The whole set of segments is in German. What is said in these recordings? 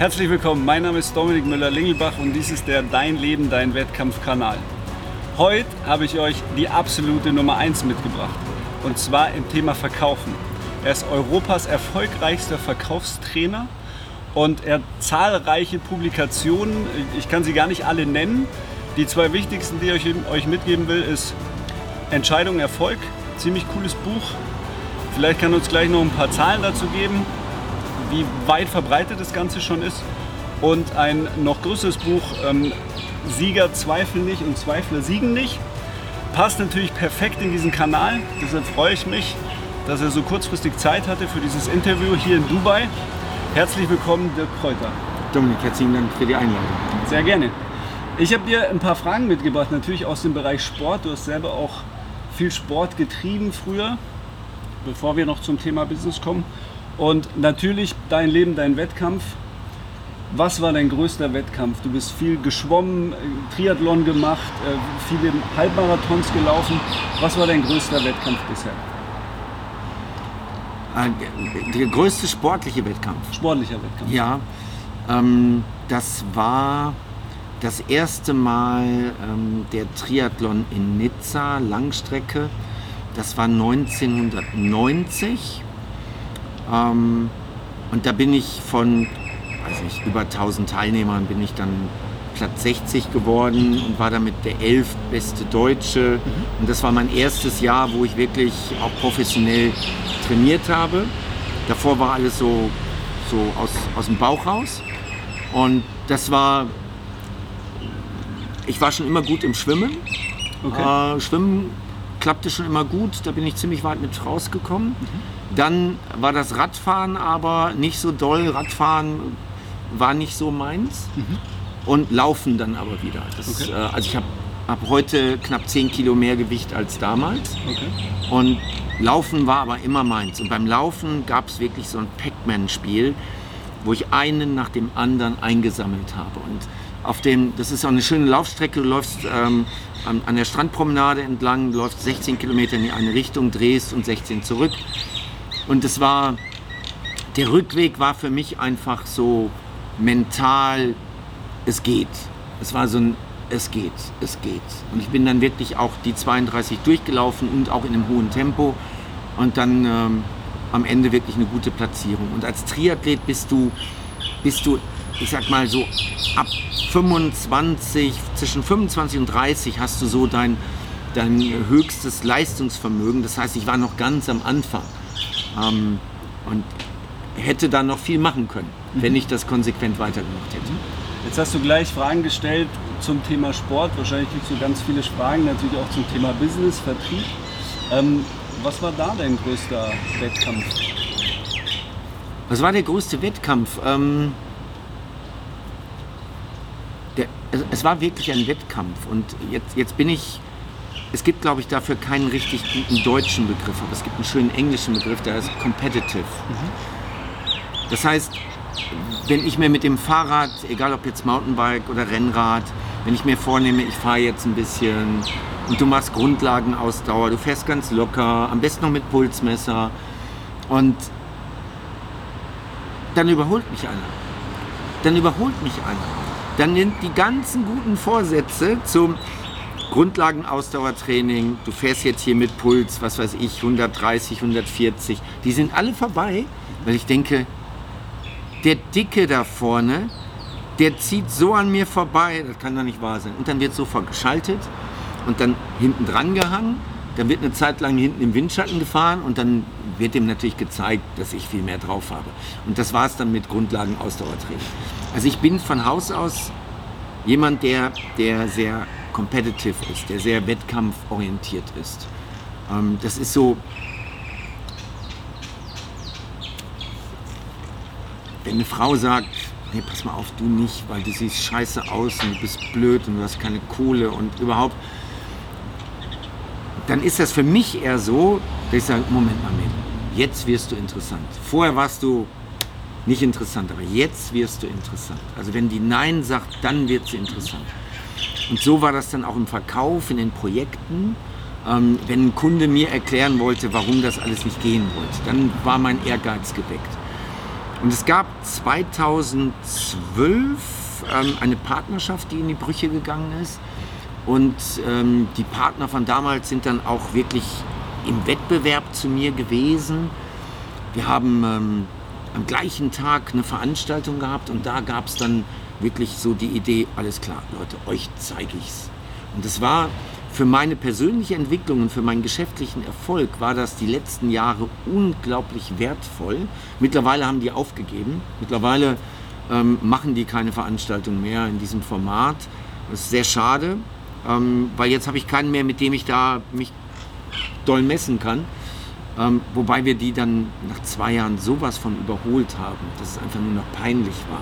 Herzlich willkommen, mein Name ist Dominik Müller-Lingelbach und dies ist der Dein Leben, Dein Wettkampf-Kanal. Heute habe ich euch die absolute Nummer 1 mitgebracht und zwar im Thema Verkaufen. Er ist Europas erfolgreichster Verkaufstrainer und er hat zahlreiche Publikationen, ich kann sie gar nicht alle nennen. Die zwei wichtigsten, die ich euch mitgeben will, ist Entscheidung Erfolg, ziemlich cooles Buch. Vielleicht kann uns gleich noch ein paar Zahlen dazu geben, wie weit verbreitet das Ganze schon ist. Und ein noch größeres Buch, ähm, Sieger zweifeln nicht und Zweifler siegen nicht. Passt natürlich perfekt in diesen Kanal. Deshalb freue ich mich, dass er so kurzfristig Zeit hatte für dieses Interview hier in Dubai. Herzlich willkommen, Dirk Kräuter. Dominik, herzlichen Dank für die Einladung. Sehr gerne. Ich habe dir ein paar Fragen mitgebracht, natürlich aus dem Bereich Sport. Du hast selber auch viel Sport getrieben früher, bevor wir noch zum Thema Business kommen. Und natürlich dein Leben, dein Wettkampf. Was war dein größter Wettkampf? Du bist viel geschwommen, Triathlon gemacht, äh, viele Halbmarathons gelaufen. Was war dein größter Wettkampf bisher? Äh, der größte sportliche Wettkampf. Sportlicher Wettkampf. Ja, ähm, das war das erste Mal ähm, der Triathlon in Nizza, Langstrecke. Das war 1990. Ähm, und da bin ich von, weiß nicht, über 1000 Teilnehmern bin ich dann Platz 60 geworden und war damit der elf beste Deutsche. Mhm. Und das war mein erstes Jahr, wo ich wirklich auch professionell trainiert habe. Davor war alles so, so aus, aus dem Bauch raus. Und das war, ich war schon immer gut im Schwimmen. Okay. Äh, Schwimmen klappte schon immer gut, da bin ich ziemlich weit mit rausgekommen. Mhm. Dann war das Radfahren aber nicht so doll. Radfahren war nicht so meins. Mhm. Und Laufen dann aber wieder. Das, okay. äh, also ich habe hab heute knapp 10 Kilo mehr Gewicht als damals. Okay. Und Laufen war aber immer meins. Und beim Laufen gab es wirklich so ein Pac-Man-Spiel, wo ich einen nach dem anderen eingesammelt habe. Und auf dem, das ist auch eine schöne Laufstrecke, du läufst ähm, an, an, der Strandpromenade entlang, läufst 16 Kilometer in die eine Richtung, drehst und 16 zurück. Und es war, der Rückweg war für mich einfach so mental, es geht. Es war so ein, es geht, es geht. Und ich bin dann wirklich auch die 32 durchgelaufen und auch in einem hohen Tempo. Und dann ähm, am Ende wirklich eine gute Platzierung. Und als Triathlet bist du, bist du, ich sag mal so, ab 25, zwischen 25 und 30 hast du so dein, dein höchstes Leistungsvermögen. Das heißt, ich war noch ganz am Anfang ähm, und hätte da noch viel machen können, mhm. wenn ich das konsequent weitergemacht hätte. Jetzt hast du gleich Fragen gestellt zum Thema Sport. Wahrscheinlich gibt es so ganz viele Fragen natürlich auch zum Thema Business, Vertrieb. Ähm, was war da dein größter Wettkampf? Was war der größte Wettkampf? Ähm, der, es, es, war wirklich ein Wettkampf und jetzt, jetzt bin ich, es gibt glaube ich dafür keinen richtig guten deutschen Begriff, aber es gibt einen schönen englischen Begriff, der heißt competitive. Mhm. Das heißt, wenn ich mir mit dem Fahrrad, egal ob jetzt Mountainbike oder Rennrad, wenn ich mir vornehme, ich fahre jetzt ein bisschen und du machst Grundlagenausdauer, du fährst ganz locker, am besten noch mit Pulsmesser und dann überholt mich einer. Dann überholt mich einer. Dann nimmt die ganzen guten Vorsätze zum Grundlagenausdauertraining, du fährst jetzt hier mit Puls, was weiß ich, 130, 140, die sind alle vorbei, weil ich denke, der Dicke da vorne, der zieht so an mir vorbei, das kann doch nicht wahr sein. Und dann wird sofort geschaltet und dann hinten dran gehangen. Dann wird eine Zeit lang hinten im Windschatten gefahren und dann wird dem natürlich gezeigt, dass ich viel mehr drauf habe. Und das war es dann mit Grundlagen Ausdauertraining. Also ich bin von Haus aus jemand, der, der sehr competitive ist, der sehr wettkampforientiert ist. Ähm, das ist so, wenn eine Frau sagt, nee, pass mal auf, du nicht, weil du siehst scheiße aus und du bist blöd und du hast keine Kohle und überhaupt, dann ist das für mich eher so, dass ich sage, Moment mal, Mädel, jetzt wirst du interessant. Vorher warst du nicht interessant, aber jetzt wirst du interessant. Also wenn die Nein sagt, dann wird sie interessant. Und so war das dann auch im Verkauf, in den Projekten. Ähm, wenn ein Kunde mir erklären wollte, warum das alles nicht gehen wollte, dann war mein Ehrgeiz geweckt. Und es gab 2012 ähm, eine Partnerschaft, die in die Brüche gegangen ist. Und ähm, die Partner von damals sind dann auch wirklich im Wettbewerb zu mir gewesen. Wir haben ähm, am gleichen Tag eine Veranstaltung gehabt und da gab es dann wirklich so die Idee, alles klar, Leute, euch zeige ich's. Und es war für meine persönliche Entwicklung und für meinen geschäftlichen Erfolg war das die letzten Jahre unglaublich wertvoll. Mittlerweile haben die aufgegeben. Mittlerweile ähm, machen die keine Veranstaltung mehr in diesem Format. Das ist sehr schade, ähm, weil jetzt habe ich keinen mehr, mit dem ich da mich doll messen kann. Ähm, wobei wir die dann nach zwei Jahren sowas von überholt haben, dass es einfach nur noch peinlich war.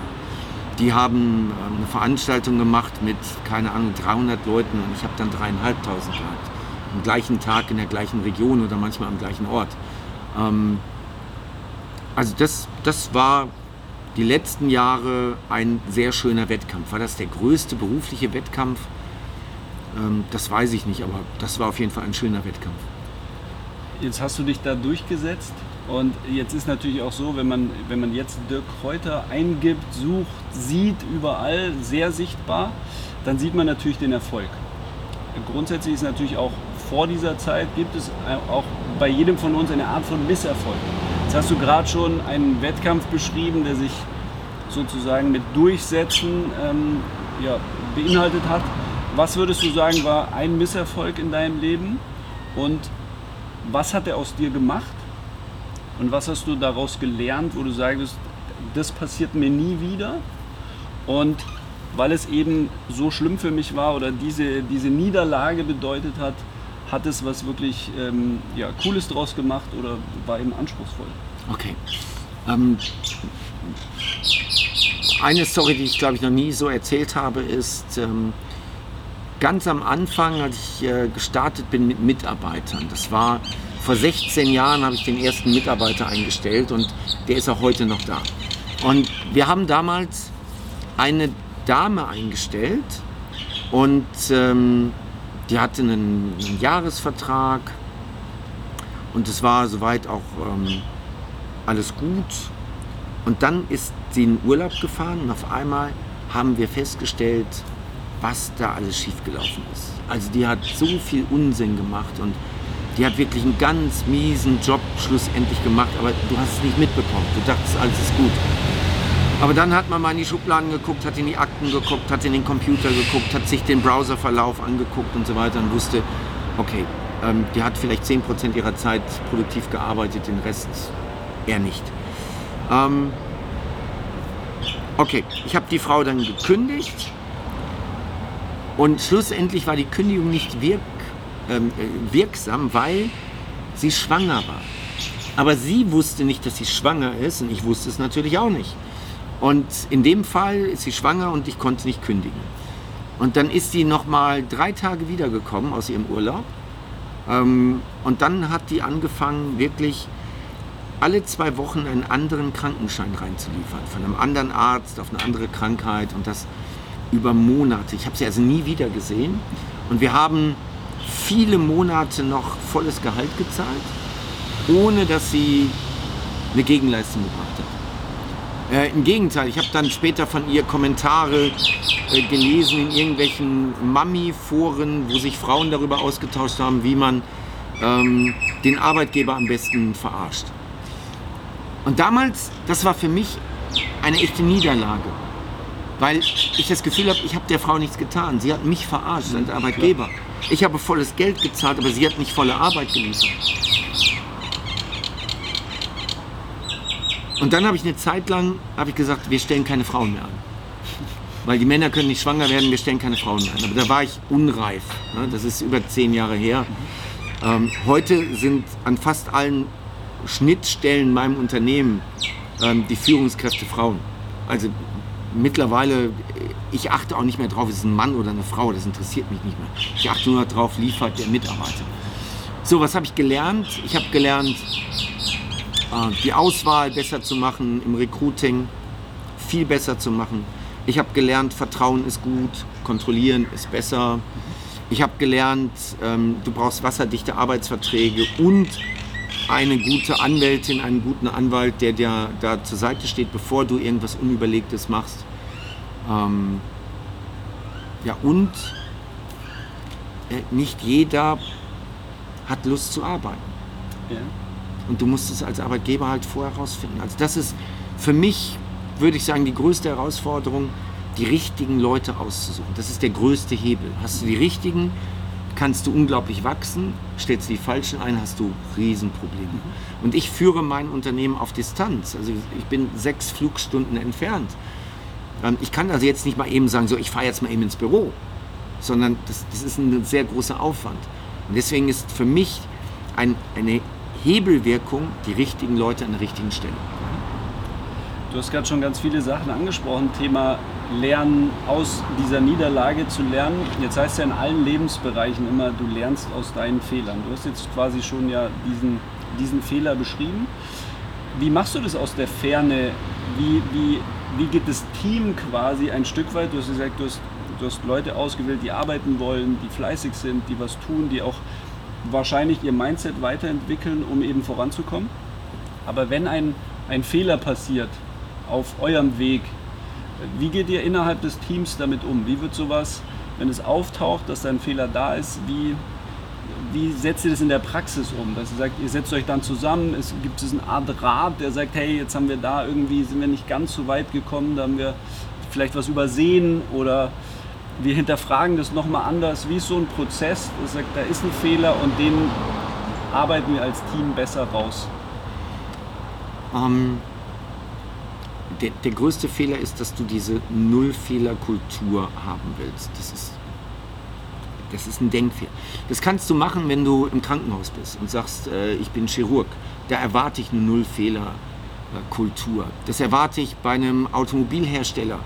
Die haben ähm, eine Veranstaltung gemacht mit, keine Ahnung, 300 Leuten und ich habe dann dreieinhalbtausend gehabt. Am gleichen Tag in der gleichen Region oder manchmal am gleichen Ort. Ähm, also das, das war die letzten Jahre ein sehr schöner Wettkampf. War das der größte berufliche Wettkampf? Ähm, das weiß ich nicht, aber das war auf jeden Fall ein schöner Wettkampf. Jetzt hast du dich da durchgesetzt und jetzt ist natürlich auch so, wenn man, wenn man jetzt Dirk Kräuter eingibt, sucht, sieht, überall sehr sichtbar, dann sieht man natürlich den Erfolg. Grundsätzlich ist natürlich auch vor dieser Zeit, gibt es auch bei jedem von uns eine Art von Misserfolg. Jetzt hast du gerade schon einen Wettkampf beschrieben, der sich sozusagen mit Durchsetzen ähm, ja, beinhaltet hat. Was würdest du sagen, war ein Misserfolg in deinem Leben und was hat er aus dir gemacht? Und was hast du daraus gelernt, wo du sagst, das passiert mir nie wieder? Und weil es eben so schlimm für mich war oder diese, diese Niederlage bedeutet hat, hat es was wirklich ähm, ja, Cooles draus gemacht oder war eben anspruchsvoll? Okay. Ähm, eine Story, die ich glaube ich noch nie so erzählt habe, ist ähm, ganz am Anfang, als ich äh, gestartet bin mit Mitarbeitern. Das war vor 16 Jahren habe ich den ersten Mitarbeiter eingestellt und der ist auch heute noch da. Und wir haben damals eine Dame eingestellt und ähm, die hatte einen, einen, Jahresvertrag und es war soweit auch ähm, alles gut. Und dann ist sie in Urlaub gefahren und auf einmal haben wir festgestellt, was da alles schiefgelaufen ist. Also die hat so viel Unsinn gemacht und die hat wirklich einen ganz miesen Job schlussendlich gemacht, aber du hast es nicht mitbekommen. Du dachtest, alles ist gut. Aber dann hat man mal in die Schubladen geguckt, hat in die Akten geguckt, hat in den Computer geguckt, hat sich den Browserverlauf angeguckt und so weiter und wusste, okay, ähm, die hat vielleicht 10% ihrer Zeit produktiv gearbeitet, den Rest eher nicht. Ähm, okay, ich habe die Frau dann gekündigt und schlussendlich war die Kündigung nicht wirk ähm, äh, wirksam, weil sie schwanger war. Aber sie wusste nicht, dass sie schwanger ist und ich wusste es natürlich auch nicht. Und in dem Fall ist sie schwanger und ich konnte nicht kündigen. Und dann ist sie noch mal drei Tage wiedergekommen aus ihrem Urlaub. Ähm, und dann hat die angefangen, wirklich alle zwei Wochen einen anderen Krankenschein reinzuliefern. Von einem anderen Arzt auf eine andere Krankheit und das über Monate. Ich habe sie also nie wieder gesehen. Und wir haben viele Monate noch volles Gehalt gezahlt, ohne dass sie eine Gegenleistung gebracht hat. Äh, Im Gegenteil, ich habe dann später von ihr Kommentare äh, gelesen in irgendwelchen Mami-Foren, wo sich Frauen darüber ausgetauscht haben, wie man ähm, den Arbeitgeber am besten verarscht. Und damals, das war für mich eine echte Niederlage, weil ich das Gefühl habe, ich habe der Frau nichts getan. Sie hat mich verarscht als Arbeitgeber. Klar. Ich habe volles Geld gezahlt, aber sie hat nicht volle Arbeit geliefert. Und dann habe ich eine Zeit lang ich gesagt, wir stellen keine Frauen mehr an. Weil die Männer können nicht schwanger werden, wir stellen keine Frauen mehr an. Aber da war ich unreif. Ne? Das ist über zehn Jahre her. Ähm, heute sind an fast allen Schnittstellen in meinem Unternehmen ähm, die Führungskräfte Frauen. Also mittlerweile, ich achte auch nicht mehr drauf, ist es ein Mann oder eine Frau, das interessiert mich nicht mehr. Ich achte nur darauf, liefert der Mitarbeiter. So, was habe ich gelernt? Ich habe gelernt, äh, die Auswahl besser zu machen im Recruiting, viel besser zu machen. Ich habe gelernt, Vertrauen ist gut, kontrollieren ist besser. Ich habe gelernt, ähm, du brauchst wasserdichte Arbeitsverträge und eine gute Anwältin, einen guten Anwalt, der dir da zur Seite steht, bevor du irgendwas Unüberlegtes machst. Ähm, ja, und äh, nicht jeder hat Lust zu arbeiten. Ja. Und du musst es als Arbeitgeber halt vorher herausfinden. Also das ist für mich, würde ich sagen, die größte Herausforderung, die richtigen Leute auszusuchen. Das ist der größte Hebel. Hast du die richtigen, kannst du unglaublich wachsen. Stellst du die falschen ein, hast du Riesenprobleme. Mhm. Und ich führe mein Unternehmen auf Distanz. Also ich bin sechs Flugstunden entfernt. Ähm, ich kann also jetzt nicht mal eben sagen, so ich fahre jetzt mal eben ins Büro, sondern das, das ist ein sehr großer Aufwand. Und deswegen ist für mich ein, eine Hebelwirkung die richtigen Leute an der richtigen Stelle. Du hast gerade schon ganz viele Sachen angesprochen, Thema Lernen aus dieser Niederlage zu lernen. Jetzt heißt es ja in allen Lebensbereichen immer, du lernst aus deinen Fehlern. Du hast jetzt quasi schon ja diesen, diesen Fehler beschrieben. Wie machst du das aus der Ferne? Wie, wie, wie geht das Team quasi ein Stück weit? Du hast gesagt, du hast, du hast Leute ausgewählt, die arbeiten wollen, die fleißig sind, die was tun, die auch wahrscheinlich ihr Mindset weiterentwickeln, um eben voranzukommen. Aber wenn ein, ein Fehler passiert auf eurem Weg, wie geht ihr innerhalb des Teams damit um? Wie wird sowas, wenn es auftaucht, dass ein Fehler da ist, wie, wie setzt ihr das in der Praxis um? Dass ihr sagt, ihr setzt euch dann zusammen, es gibt es eine Art Rat, der sagt, hey, jetzt haben wir da irgendwie, sind wir nicht ganz so weit gekommen, da haben wir vielleicht was übersehen oder wir hinterfragen das nochmal anders. Wie ist so ein Prozess, der sagt, da ist ein Fehler und den arbeiten wir als Team besser raus? Ähm, der, der, größte Fehler ist, dass du diese Nullfehlerkultur haben willst. Das ist, das ist ein Denkfehler. Das kannst du machen, wenn du im Krankenhaus bist und sagst, äh, ich bin Chirurg. Da erwarte ich eine Nullfehlerkultur. Das erwarte ich bei einem Automobilhersteller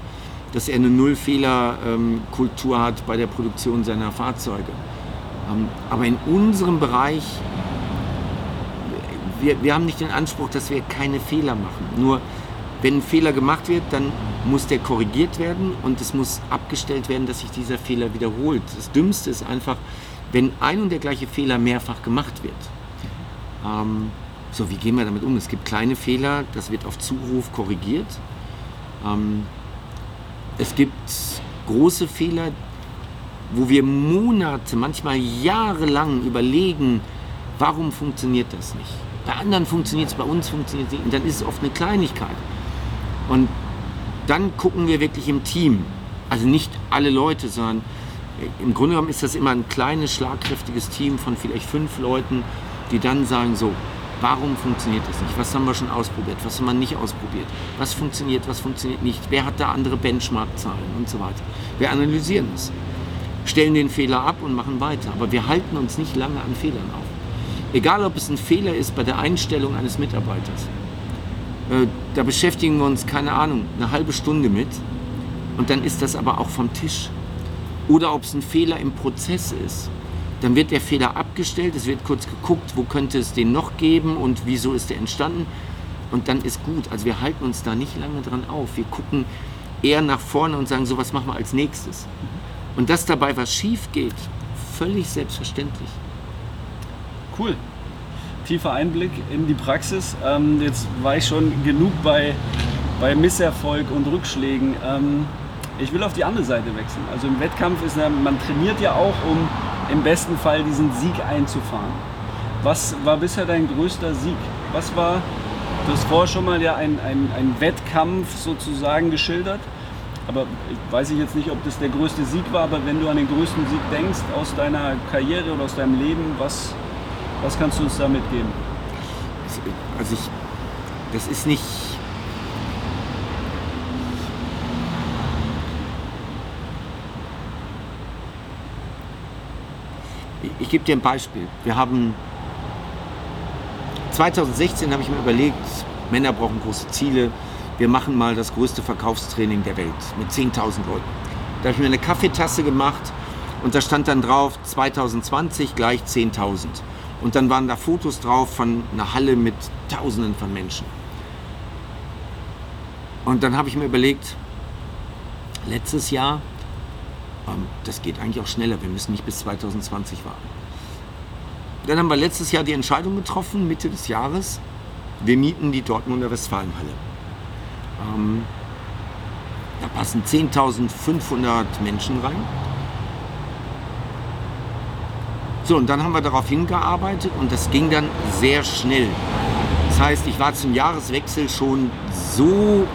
dass er eine Nullfehlerkultur hat bei der Produktion seiner Fahrzeuge. Ähm, aber in unserem Bereich, wir, wir haben nicht den Anspruch, dass wir keine Fehler machen. Nur wenn ein Fehler gemacht wird, dann muss der korrigiert werden und es muss abgestellt werden, dass sich dieser Fehler wiederholt. Das Dümmste ist einfach, wenn ein und der gleiche Fehler mehrfach gemacht wird. Ähm, so, wie gehen wir damit um? Es gibt kleine Fehler, das wird auf Zuruf korrigiert. Ähm, es gibt große Fehler, wo wir Monate, manchmal jahrelang überlegen, warum funktioniert das nicht. Bei anderen funktioniert es, bei uns funktioniert es nicht. Und dann ist es oft eine Kleinigkeit. Und dann gucken wir wirklich im Team. Also nicht alle Leute, sondern im Grunde genommen ist das immer ein kleines, schlagkräftiges Team von vielleicht fünf Leuten, die dann sagen, so, Warum funktioniert das nicht? Was haben wir schon ausprobiert? Was haben wir nicht ausprobiert? Was funktioniert, was funktioniert nicht? Wer hat da andere Benchmark-Zahlen und so weiter? Wir analysieren es, stellen den Fehler ab und machen weiter. Aber wir halten uns nicht lange an Fehlern auf. Egal, ob es ein Fehler ist bei der Einstellung eines Mitarbeiters. Äh, da beschäftigen wir uns, keine Ahnung, eine halbe Stunde mit. Und dann ist das aber auch vom Tisch. Oder ob es ein Fehler im Prozess ist dann wird der Fehler abgestellt, es wird kurz geguckt, wo könnte es den noch geben und wieso ist der entstanden. Und dann ist gut. Also wir halten uns da nicht lange dran auf. Wir gucken eher nach vorne und sagen, so was machen wir als nächstes. Und dass dabei was schief geht, völlig selbstverständlich. Cool. Tiefer Einblick in die Praxis. Ähm, jetzt war ich schon genug bei, bei Misserfolg und Rückschlägen. Ähm, ich will auf die andere Seite wechseln. Also im Wettkampf ist man trainiert ja auch, um im besten Fall diesen Sieg einzufahren. Was war bisher dein größter Sieg? Was war, du hast vorher schon mal ja einen ein Wettkampf sozusagen geschildert, aber weiß ich jetzt nicht, ob das der größte Sieg war, aber wenn du an den größten Sieg denkst aus deiner Karriere oder aus deinem Leben, was, was kannst du uns da mitgeben? Also ich, das ist nicht ich gebe dir ein Beispiel. Wir haben 2016 habe ich mir überlegt, Männer brauchen große Ziele. Wir machen mal das größte Verkaufstraining der Welt mit 10.000 Leuten. Da habe ich mir eine Kaffeetasse gemacht und da stand dann drauf 2020 gleich 10.000. Und dann waren da Fotos drauf von einer Halle mit Tausenden von Menschen. Und dann habe ich mir überlegt, letztes Jahr ähm, das geht eigentlich auch schneller. Wir müssen nicht bis 2020 warten. dann haben wir letztes Jahr die Entscheidung getroffen, Mitte des Jahres, wir mieten die Dortmunder Westfalenhalle. Ähm, da passen 10.500 Menschen rein. So, und dann haben wir darauf hingearbeitet und das ging dann sehr schnell. Das heißt, ich war zum Jahreswechsel schon so,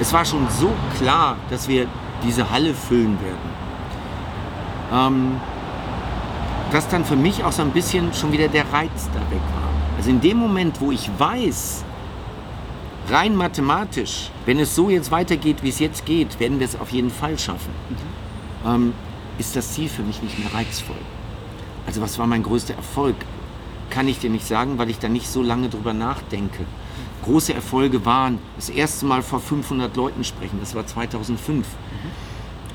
es war schon so klar, dass wir diese Halle füllen werden. Ähm, dass dann für mich auch so ein bisschen schon wieder der Reiz da weg war. Also in dem Moment, wo ich weiß, rein mathematisch, wenn es so jetzt weitergeht, wie es jetzt geht, werden wir es auf jeden Fall schaffen, mhm. ähm, ist das Ziel für mich nicht mehr reizvoll. Also was war mein größter Erfolg? Kann ich dir nicht sagen, weil ich da nicht so lange drüber nachdenke. Große Erfolge waren das erste Mal vor 500 Leuten sprechen, das war 2005. Mhm.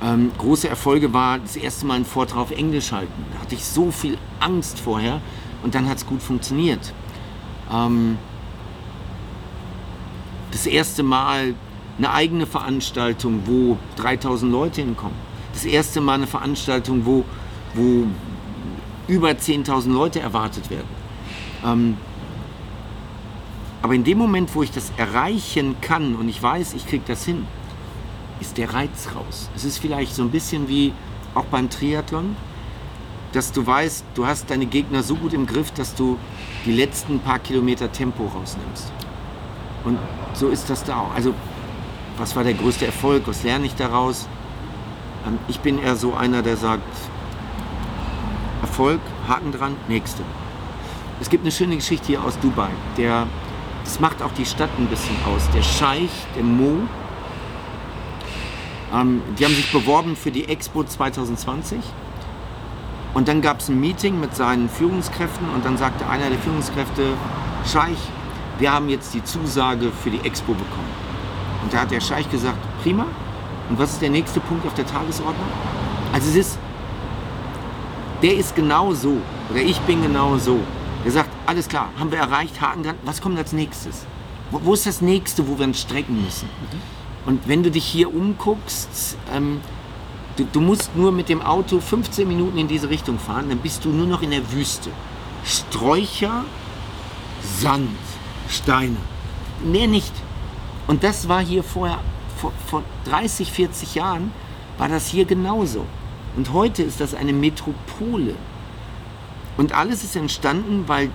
Ähm, große Erfolge war das erste Mal einen Vortrag auf Englisch halten. Da hatte ich so viel Angst vorher und dann hat es gut funktioniert. Ähm, das erste Mal eine eigene Veranstaltung, wo 3000 Leute hinkommen. Das erste Mal eine Veranstaltung, wo, wo über 10.000 Leute erwartet werden. Ähm, aber in dem Moment, wo ich das erreichen kann und ich weiß, ich kriege das hin, ist der Reiz raus. Es ist vielleicht so ein bisschen wie auch beim Triathlon, dass du weißt, du hast deine Gegner so gut im Griff, dass du die letzten paar Kilometer Tempo rausnimmst. Und so ist das da auch. Also, was war der größte Erfolg? Was lerne ich daraus? Ähm, ich bin eher so einer, der sagt, Erfolg, Haken dran, nächste. Es gibt eine schöne Geschichte hier aus Dubai. Der, das macht auch die Stadt ein bisschen aus. Der Scheich, der Mo, ähm, die haben sich beworben für die Expo 2020. Und dann gab es ein Meeting mit seinen Führungskräften und dann sagte einer der Führungskräfte, Scheich, wir haben jetzt die Zusage für die Expo bekommen. Und da hat der Scheich gesagt, prima. Und was ist der nächste Punkt auf der Tagesordnung? Also es ist, der ist genau so, oder ich bin genau so. Der sagt, alles klar, haben wir erreicht, Haken dran, was kommt als nächstes? Wo, wo ist das nächste, wo wir uns strecken müssen? Und wenn du dich hier umguckst, ähm, du, du musst nur mit dem Auto 15 Minuten in diese Richtung fahren, dann bist du nur noch in der Wüste. Sträucher, Sand, Steine. Mehr nicht. Und das war hier vorher, vor, vor 30, 40 Jahren, war das hier genauso. Und heute ist das eine Metropole. Und alles ist entstanden, weil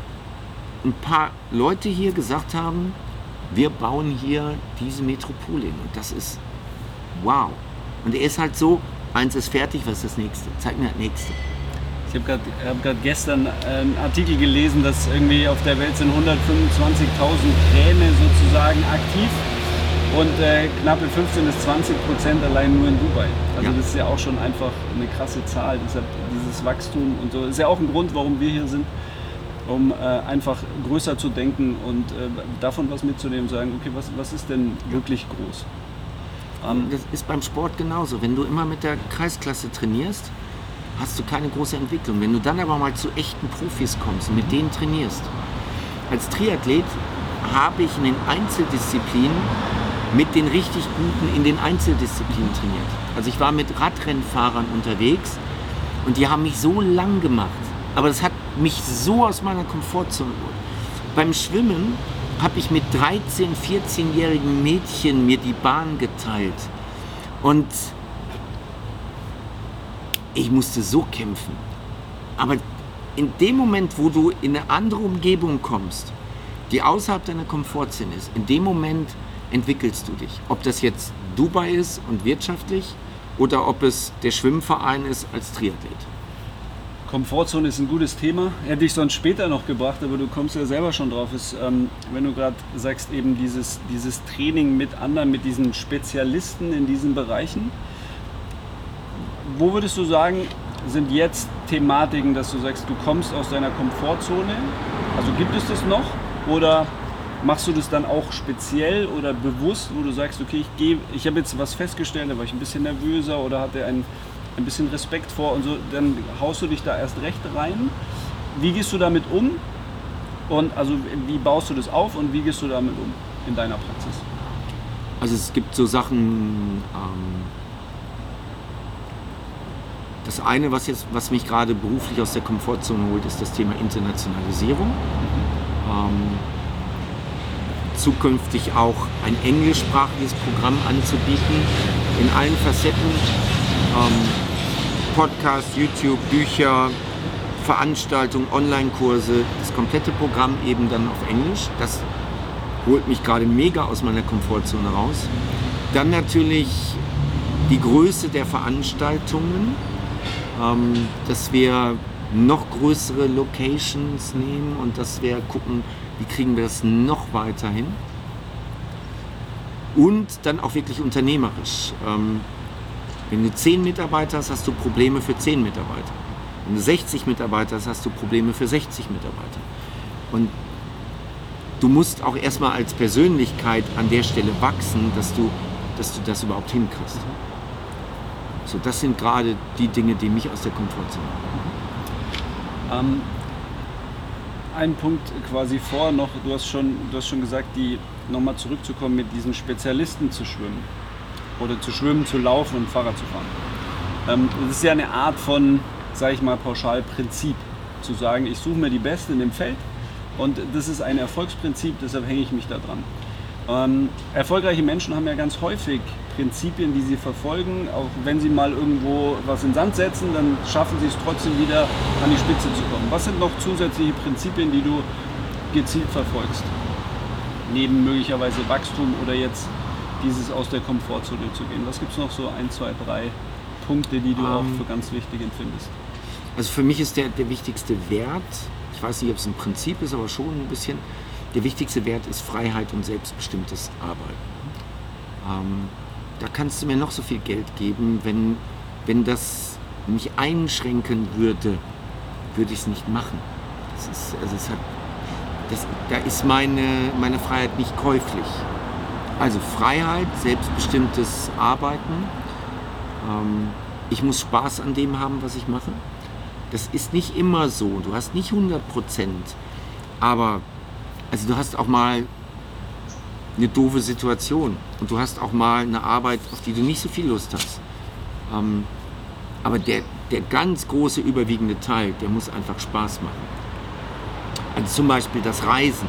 ein paar Leute hier gesagt haben, wir bauen hier diese Metropole hin. Und das ist wow. Und er ist halt so, eins ist fertig, was ist das nächste? Zeig mir das nächste. Ich habe gerade hab gestern einen Artikel gelesen, dass irgendwie auf der Welt sind 125.000 Kräne sozusagen aktiv und äh, knappe 15 bis 20 Prozent allein nur in Dubai. Also ja. das ist ja auch schon einfach eine krasse Zahl, deshalb dieses Wachstum und so. Das ist ja auch ein Grund, warum wir hier sind, um äh, einfach größer zu denken und äh, davon was mitzunehmen, sagen, okay, was, was ist denn wirklich groß? Ähm, das ist beim Sport genauso. Wenn du immer mit der Kreisklasse trainierst, hast du keine große Entwicklung. Wenn du dann aber mal zu echten Profis kommst und mit denen trainierst. Als Triathlet habe ich in den Einzeldisziplinen mit den richtig Guten in den Einzeldisziplinen trainiert. Also ich war mit Radrennfahrern unterwegs und die haben mich so lang gemacht. Aber das hat mich so aus meiner Komfortzone geholt. Beim Schwimmen habe ich mit 13, 14-jährigen Mädchen mir die Bahn geteilt. Und ich musste so kämpfen. Aber in dem Moment, wo du in eine andere Umgebung kommst, die außerhalb deiner Komfortzone ist, in dem Moment entwickelst du dich. Ob das jetzt Dubai ist und wirtschaftlich oder ob es der Schwimmverein ist als Triathlet. Komfortzone ist ein gutes Thema. Hätte ich sonst später noch gebracht, aber du kommst ja selber schon drauf. Ist, ähm, wenn du gerade sagst, eben dieses, dieses Training mit anderen, mit diesen Spezialisten in diesen Bereichen. Wo würdest du sagen, sind jetzt Thematiken, dass du sagst, du kommst aus deiner Komfortzone? Also gibt es das noch? Oder machst du das dann auch speziell oder bewusst, wo du sagst, okay, ich gehe, ich habe jetzt was festgestellt, da war ich ein bisschen nervöser oder hatte ein, ein bisschen Respekt vor und so, dann haust du dich da erst recht rein. Wie gehst du damit um? Und also wie baust du das auf und wie gehst du damit um in deiner Praxis? Also es gibt so Sachen, ähm, Das eine, was, jetzt, was mich gerade beruflich aus der Komfortzone holt, ist das Thema Internationalisierung. Ähm, zukünftig auch ein englischsprachiges Programm anzubieten, in allen Facetten. Ähm, Podcast, YouTube, Bücher, Veranstaltungen, Online-Kurse, das komplette Programm eben dann auf Englisch. Das holt mich gerade mega aus meiner Komfortzone raus. Dann natürlich die Größe der Veranstaltungen, ähm, dass wir noch größere Locations nehmen und dass wir gucken, wie kriegen wir das noch weiter hin. Und dann auch wirklich unternehmerisch. Ähm, wenn du 10 Mitarbeiter hast, hast du Probleme für 10 Mitarbeiter. Wenn du 60 Mitarbeiter hast, hast du Probleme für 60 Mitarbeiter. Und du musst auch erstmal als Persönlichkeit an der Stelle wachsen, dass du, dass du das überhaupt hinkriegst. So, das sind gerade die Dinge, die mich aus der Komfortzone machen. Ähm, ein Punkt quasi vor noch, du hast schon, du hast schon gesagt, die nochmal zurückzukommen, mit diesen Spezialisten zu schwimmen. Oder zu schwimmen, zu laufen und Fahrrad zu fahren. Ähm, das ist ja eine Art von sage ich mal pauschal, Prinzip. Zu sagen, ich suche mir die Besten in dem Feld und das ist ein Erfolgsprinzip, deshalb hänge ich mich da dran. Ähm, erfolgreiche Menschen haben ja ganz häufig Prinzipien, die sie verfolgen. Auch wenn sie mal irgendwo was in Sand setzen, dann schaffen sie es trotzdem wieder an die Spitze zu kommen. Was sind noch zusätzliche Prinzipien, die du gezielt verfolgst? Neben möglicherweise Wachstum oder jetzt dieses aus der Komfortzone zu gehen. Was gibt es noch so ein, zwei, drei Punkte, die du um, auch ähm. für ganz wichtig empfindest? Also für mich ist der, der wichtigste Wert, ich weiß nicht, ob es ein Prinzip ist, aber schon ein bisschen, der wichtigste Wert ist Freiheit und selbstbestimmtes Arbeiten. Ähm, da kannst du mir noch so viel Geld geben, wenn, wenn das mich einschränken würde, würde ich es nicht machen. Das ist, also es hat, das, da ist meine, meine Freiheit nicht käuflich. Also Freiheit, selbstbestimmtes Arbeiten. Ähm, ich muss Spaß an dem haben, was ich mache. Das ist nicht immer so. Du hast nicht 100 Prozent. Aber also du hast auch mal eine doofe Situation und du hast auch mal eine Arbeit, auf die du nicht so viel Lust hast. Ähm, aber der, der ganz große überwiegende Teil, der muss einfach Spaß machen. Also zum Beispiel das Reisen.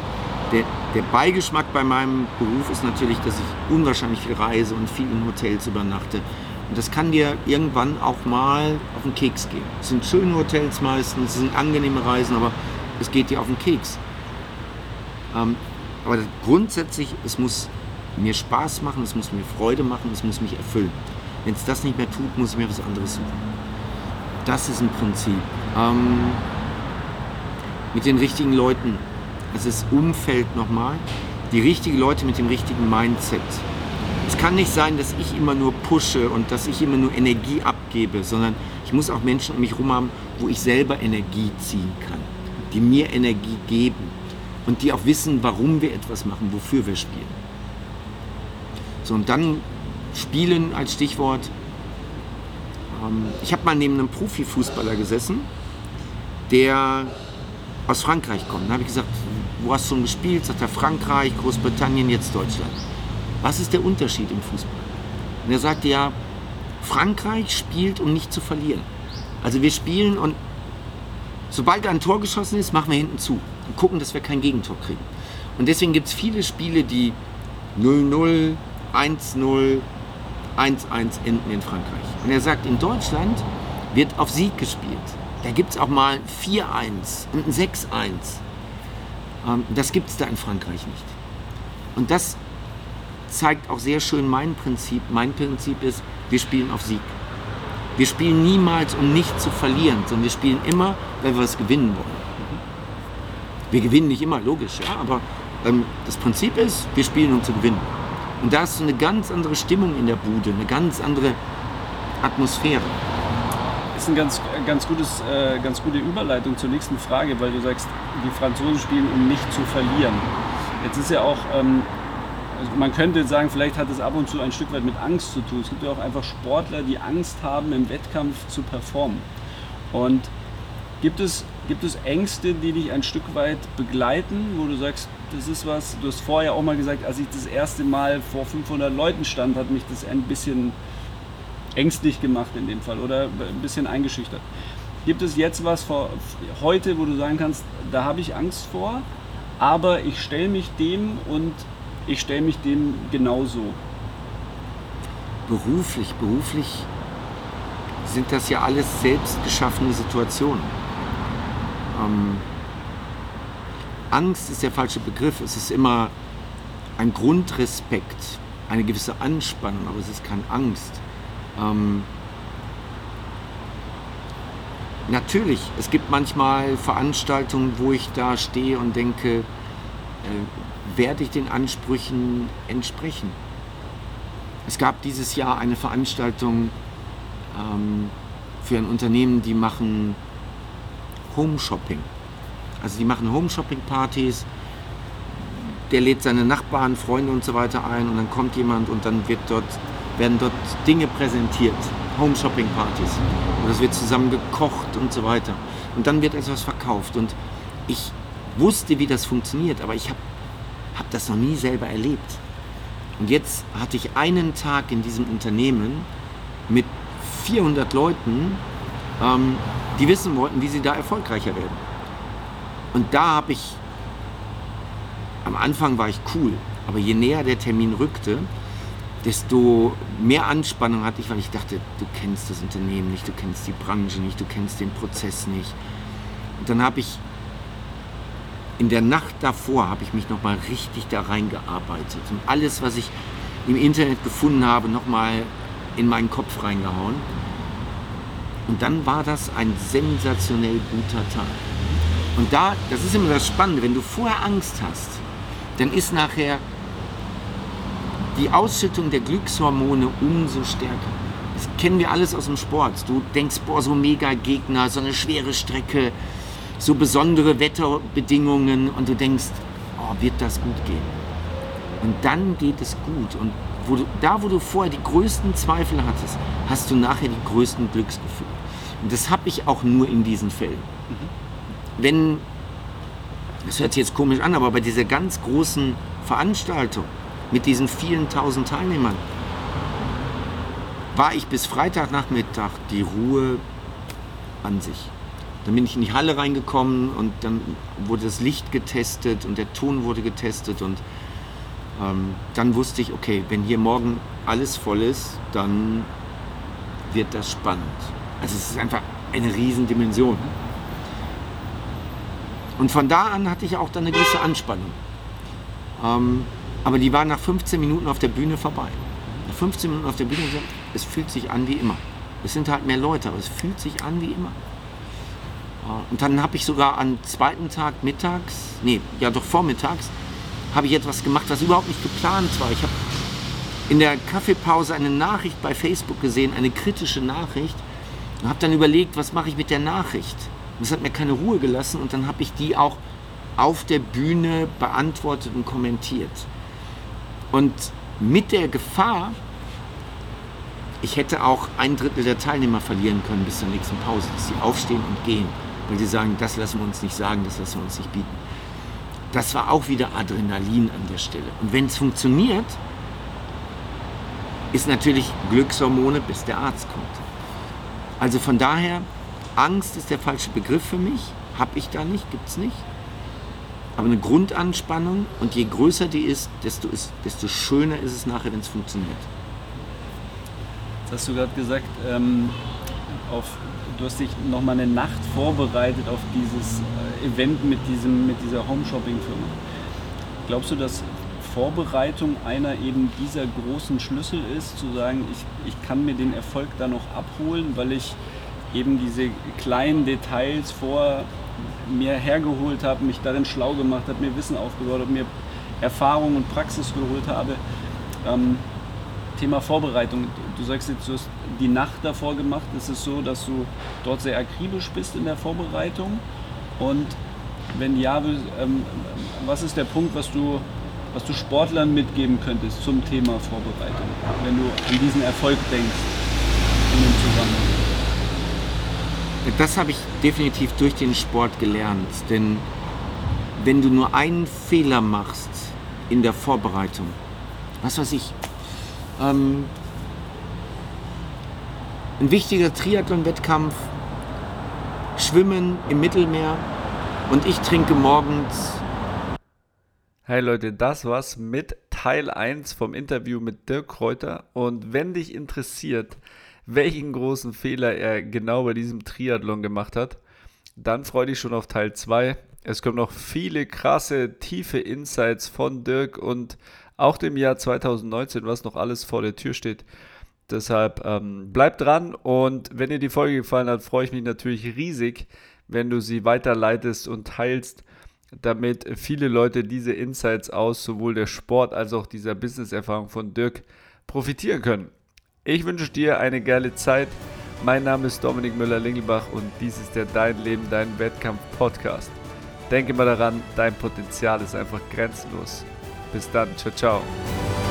Der, der Beigeschmack bei meinem Beruf ist natürlich, dass ich unwahrscheinlich viel reise und viel in Hotels übernachte. Und das kann dir irgendwann auch mal auf den Keks gehen. Es sind schöne Hotels meistens, es sind angenehme Reisen, aber es geht dir auf den Keks. Ähm, aber grundsätzlich, es muss mir Spaß machen, es muss mir Freude machen, es muss mich erfüllen. Wenn es das nicht mehr tut, muss ich mir was anderes suchen. Das ist ein Prinzip. Ähm, mit den richtigen Leuten, also das Umfeld nochmal, die richtigen Leute mit dem richtigen Mindset. Es kann nicht sein, dass ich immer nur pushe und dass ich immer nur Energie abgebe, sondern ich muss auch Menschen um mich herum haben, wo ich selber Energie ziehen kann, die mir Energie geben und die auch wissen, warum wir etwas machen, wofür wir spielen. So, und dann Spielen als Stichwort. Ähm, ich habe mal neben einem Profifußballer gesessen, der aus Frankreich kommt. Da habe ich gesagt, wo hast du schon gespielt? Sagt er Frankreich, Großbritannien, jetzt Deutschland. Was ist der Unterschied im Fußball? Und er sagte ja, Frankreich spielt, um nicht zu verlieren. Also wir spielen und sobald ein Tor geschossen ist, machen wir hinten zu und gucken, dass wir kein Gegentor kriegen. Und deswegen gibt es viele Spiele, die 0-0, 1-0, 1-1 enden in Frankreich. Und er sagt, in Deutschland wird auf Sieg gespielt. Da gibt es auch mal 4-1 und ein 6-1. Ähm, das gibt es da in Frankreich nicht. Und das zeigt auch sehr schön mein Prinzip. Mein Prinzip ist, wir spielen auf Sieg. Wir spielen niemals, um nicht zu verlieren, sondern wir spielen immer, weil wir was gewinnen wollen. Wir gewinnen nicht immer, logisch, ja, aber ähm, das Prinzip ist, wir spielen, um zu gewinnen. Und da ist so eine ganz andere Stimmung in der Bude, eine ganz andere Atmosphäre. Das ist eine ganz, ganz, äh, ganz gute Überleitung zur nächsten Frage, weil du sagst, die Franzosen spielen, um nicht zu verlieren. Jetzt ist ja auch ähm, also man könnte sagen, vielleicht hat es ab und zu ein Stück weit mit Angst zu tun. Es gibt ja auch einfach Sportler, die Angst haben, im Wettkampf zu performen. Und gibt es, gibt es Ängste, die dich ein Stück weit begleiten, wo du sagst, das ist was, du hast vorher auch mal gesagt, als ich das erste Mal vor 500 Leuten stand, hat mich das ein bisschen ängstlich gemacht in dem Fall oder ein bisschen eingeschüchtert. Gibt es jetzt was vor, heute, wo du sagen kannst, da habe ich Angst vor, aber ich stelle mich dem und ich stelle mich dem genauso? Beruflich, beruflich sind das ja alles selbst geschaffene Situationen. Ähm, Angst ist der falsche Begriff. Es ist immer ein Grundrespekt, eine gewisse Anspannung, aber es ist keine Angst. Ähm, natürlich, es gibt manchmal Veranstaltungen, wo ich da stehe und denke, äh, werde ich den Ansprüchen entsprechen? Es gab dieses Jahr eine Veranstaltung ähm, für ein Unternehmen, die machen Home Shopping. Also die machen Home Shopping Partys. Der lädt seine Nachbarn, Freunde und so weiter ein und dann kommt jemand und dann wird dort, werden dort Dinge präsentiert. Home Shopping Partys. Und es wird zusammen gekocht und so weiter. Und dann wird etwas verkauft. Und ich wusste, wie das funktioniert, aber ich habe hab das noch nie selber erlebt. Und jetzt hatte ich einen Tag in diesem Unternehmen mit 400 Leuten, ähm, die wissen wollten, wie sie da erfolgreicher werden. Und da habe ich, am Anfang war ich cool, aber je näher der Termin rückte, desto mehr Anspannung hatte ich, weil ich dachte, du kennst das Unternehmen nicht, du kennst die Branche nicht, du kennst den Prozess nicht. Und dann habe ich in der Nacht davor habe ich mich noch mal richtig da reingearbeitet und alles, was ich im Internet gefunden habe, noch mal in meinen Kopf reingehauen. Und dann war das ein sensationell guter Tag. Und da, das ist immer das Spannende, wenn du vorher Angst hast, dann ist nachher die Ausschüttung der Glückshormone umso stärker. Das kennen wir alles aus dem Sport. Du denkst, boah, so mega Gegner, so eine schwere Strecke, so besondere Wetterbedingungen und du denkst, oh, wird das gut gehen? Und dann geht es gut. Und wo du, da, wo du vorher die größten Zweifel hattest, hast du nachher die größten Glücksgefühle. Und das habe ich auch nur in diesen Fällen. Mhm wenn, das hört sich jetzt komisch an, aber bei dieser ganz großen Veranstaltung mit diesen vielen tausend Teilnehmern war ich bis Freitagnachmittag die Ruhe an sich. Dann bin ich in die Halle reingekommen und dann wurde das Licht getestet und der Ton wurde getestet und ähm, dann wusste ich, okay, wenn hier morgen alles voll ist, dann wird das spannend. Also es ist einfach eine Riesendimension. Und von da an hatte ich auch dann eine gewisse Anspannung. Ähm, aber die war nach 15 Minuten auf der Bühne vorbei. Nach 15 Minuten auf der Bühne gesagt, es fühlt sich an wie immer. Es sind halt mehr Leute, aber es fühlt sich an wie immer. Äh, und dann habe ich sogar am zweiten Tag mittags, nee, ja doch vormittags, habe ich etwas gemacht, was überhaupt nicht geplant war. Ich habe in der Kaffeepause eine Nachricht bei Facebook gesehen, eine kritische Nachricht, und habe dann überlegt, was mache ich mit der Nachricht. Und das hat mir keine Ruhe gelassen und dann habe ich die auch auf der Bühne beantwortet und kommentiert. Und mit der Gefahr, ich hätte auch ein Drittel der Teilnehmer verlieren können bis zur nächsten Pause, dass sie aufstehen und gehen, weil sie sagen, das lassen wir uns nicht sagen, das lassen wir uns nicht bieten. Das war auch wieder Adrenalin an der Stelle. Und wenn es funktioniert, ist natürlich Glückshormone, bis der Arzt kommt. Also von daher Angst ist der falsche Begriff für mich. Habe ich da nicht, gibt es nicht. Aber eine Grundanspannung und je größer die ist, desto, ist, desto schöner ist es nachher, wenn es funktioniert. Jetzt hast du gerade gesagt, ähm, auf, du hast dich nochmal eine Nacht vorbereitet auf dieses äh, Event mit, diesem, mit dieser Home-Shopping-Firma. Glaubst du, dass Vorbereitung einer eben dieser großen Schlüssel ist, zu sagen, ich, ich kann mir den Erfolg da noch abholen, weil ich eben diese kleinen Details vor mir hergeholt habe, mich darin schlau gemacht habe, mir Wissen aufgebaut habe, mir Erfahrung und Praxis geholt habe. Ähm, Thema Vorbereitung. Du sagst jetzt, du hast die Nacht davor gemacht. Ist es so, dass du dort sehr akribisch bist in der Vorbereitung? Und wenn ja, ähm, was ist der Punkt, was du, was du Sportlern mitgeben könntest zum Thema Vorbereitung, wenn du an diesen Erfolg denkst in dem Zusammenhang? Das habe ich definitiv durch den Sport gelernt. Denn wenn du nur einen Fehler machst in der Vorbereitung, was weiß ich, ähm, ein wichtiger Triathlon-Wettkampf, Schwimmen im Mittelmeer und ich trinke morgens. Hey Leute, das war's mit Teil 1 vom Interview mit Dirk Kräuter. Und wenn dich interessiert, welchen großen Fehler er genau bei diesem Triathlon gemacht hat, dann freu dich schon auf Teil 2. Es kommen noch viele krasse, tiefe Insights von Dirk und auch dem Jahr 2019, was noch alles vor der Tür steht. Deshalb ähm, bleibt dran und wenn dir die Folge gefallen hat, freue ich mich natürlich riesig, wenn du sie weiterleitest und teilst, damit viele Leute diese Insights aus sowohl der Sport als auch dieser Business-Erfahrung von Dirk profitieren können. Ich wünsche dir eine geile Zeit. Mein Name ist Dominik Müller-Lingelbach und dies ist der Dein Leben, dein Wettkampf Podcast. Denke mal daran, dein Potenzial ist einfach grenzenlos. Bis dann, ciao, ciao.